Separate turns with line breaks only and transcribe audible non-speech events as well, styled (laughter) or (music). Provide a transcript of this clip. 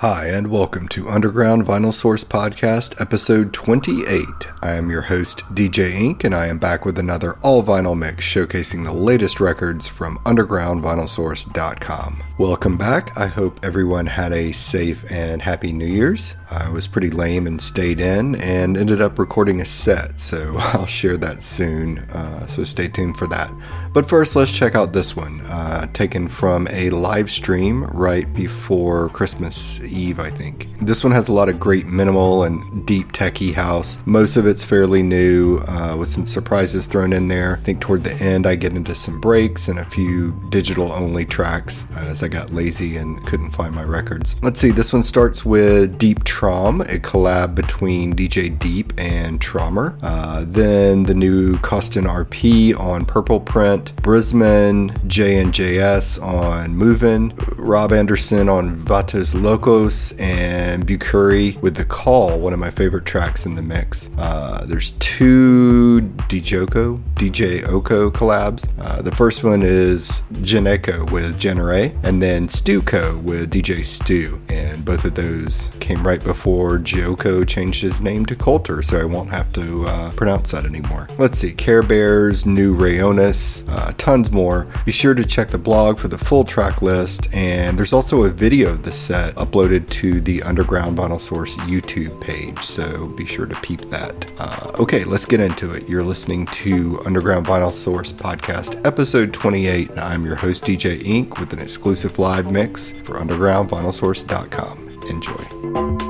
Hi, and welcome to Underground Vinyl Source Podcast, episode 28. I am your host, DJ Ink, and I am back with another all vinyl mix showcasing the latest records from UndergroundVinylSource.com. Welcome back. I hope everyone had a safe and happy New Year's. I was pretty lame and stayed in and ended up recording a set, so (laughs) I'll share that soon, uh, so stay tuned for that. But first, let's check out this one, uh, taken from a live stream right before Christmas Eve, I think. This one has a lot of great minimal and deep techie house. Most of it's fairly new, uh, with some surprises thrown in there. I think toward the end, I get into some breaks and a few digital only tracks uh, as I got lazy and couldn't find my records. Let's see, this one starts with Deep A collab between DJ Deep and Trommer. Uh, then the new Costin RP on Purple Print, Brisman, J and JS on Movin', Rob Anderson on Vatos Locos, and Bucuri with The Call, one of my favorite tracks in the mix. Uh, there's two Djoko, DJ Oko collabs. Uh, the first one is Geneko with Genere, and then Stuco with DJ Stu. And both of those came right before Djoko changed his name to Kolter, so I won't have to uh, pronounce that anymore. Let's see, Care Bears, New Rayonis, uh, tons more. Be sure to check the blog for the full track list, and there's also a video of the set uploaded to the Underground Vinyl Source YouTube page, so be sure to peep that. Uh, okay, let's get into it. You're listening to Underground Vinyl Source Podcast, episode 28, and I'm your host, DJ Ink, with an exclusive live mix for UndergroundVinylSource.com. Enjoy.